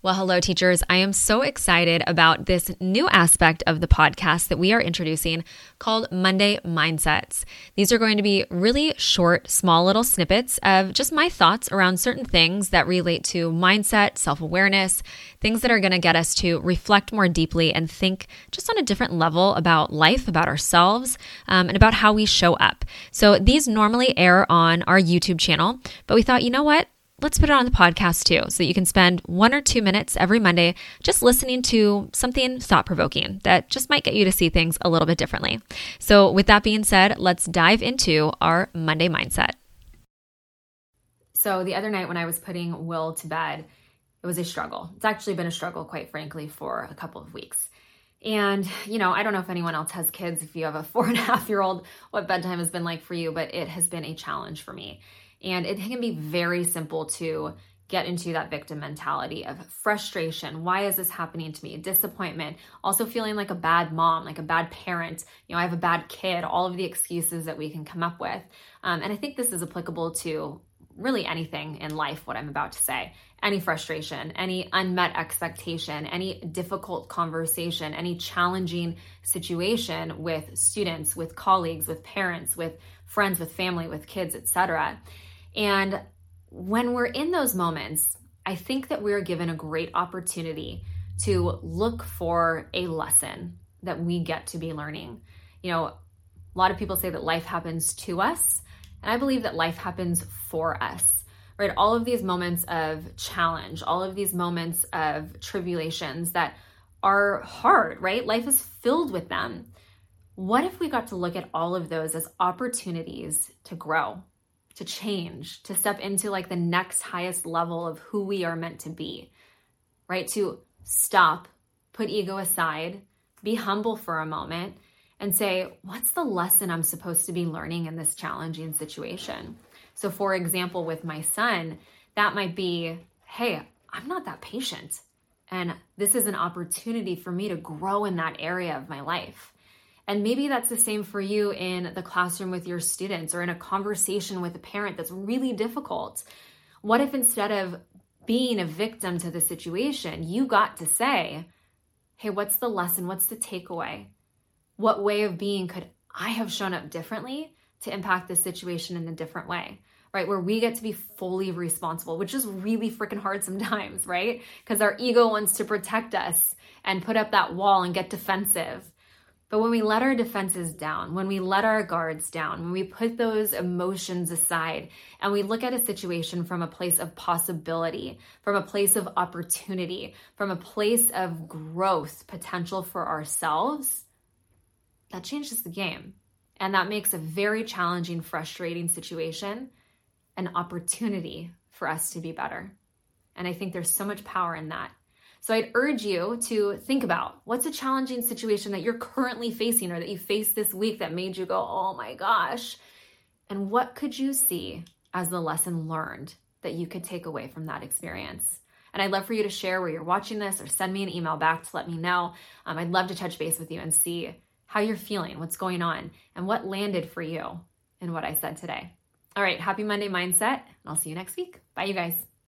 Well, hello, teachers. I am so excited about this new aspect of the podcast that we are introducing called Monday Mindsets. These are going to be really short, small little snippets of just my thoughts around certain things that relate to mindset, self awareness, things that are going to get us to reflect more deeply and think just on a different level about life, about ourselves, um, and about how we show up. So these normally air on our YouTube channel, but we thought, you know what? Let's put it on the podcast too, so that you can spend one or two minutes every Monday just listening to something thought provoking that just might get you to see things a little bit differently. So, with that being said, let's dive into our Monday mindset. So, the other night when I was putting Will to bed, it was a struggle. It's actually been a struggle, quite frankly, for a couple of weeks. And, you know, I don't know if anyone else has kids, if you have a four and a half year old, what bedtime has been like for you, but it has been a challenge for me. And it can be very simple to get into that victim mentality of frustration. Why is this happening to me? Disappointment. Also feeling like a bad mom, like a bad parent. You know, I have a bad kid, all of the excuses that we can come up with. Um, and I think this is applicable to really anything in life, what I'm about to say. Any frustration, any unmet expectation, any difficult conversation, any challenging situation with students, with colleagues, with parents, with friends, with family, with kids, etc. And when we're in those moments, I think that we're given a great opportunity to look for a lesson that we get to be learning. You know, a lot of people say that life happens to us, and I believe that life happens for us, right? All of these moments of challenge, all of these moments of tribulations that are hard, right? Life is filled with them. What if we got to look at all of those as opportunities to grow, to change, to step into like the next highest level of who we are meant to be, right? To stop, put ego aside, be humble for a moment, and say, what's the lesson I'm supposed to be learning in this challenging situation? So, for example, with my son, that might be, hey, I'm not that patient. And this is an opportunity for me to grow in that area of my life. And maybe that's the same for you in the classroom with your students or in a conversation with a parent that's really difficult. What if instead of being a victim to the situation, you got to say, hey, what's the lesson? What's the takeaway? What way of being could I have shown up differently to impact this situation in a different way? Right, where we get to be fully responsible, which is really freaking hard sometimes, right? Because our ego wants to protect us and put up that wall and get defensive. But when we let our defenses down, when we let our guards down, when we put those emotions aside and we look at a situation from a place of possibility, from a place of opportunity, from a place of growth potential for ourselves, that changes the game. And that makes a very challenging, frustrating situation an opportunity for us to be better. And I think there's so much power in that. So I'd urge you to think about what's a challenging situation that you're currently facing or that you faced this week that made you go, oh my gosh. And what could you see as the lesson learned that you could take away from that experience? And I'd love for you to share where you're watching this or send me an email back to let me know. Um, I'd love to touch base with you and see how you're feeling, what's going on, and what landed for you in what I said today. All right, happy Monday mindset, and I'll see you next week. Bye, you guys.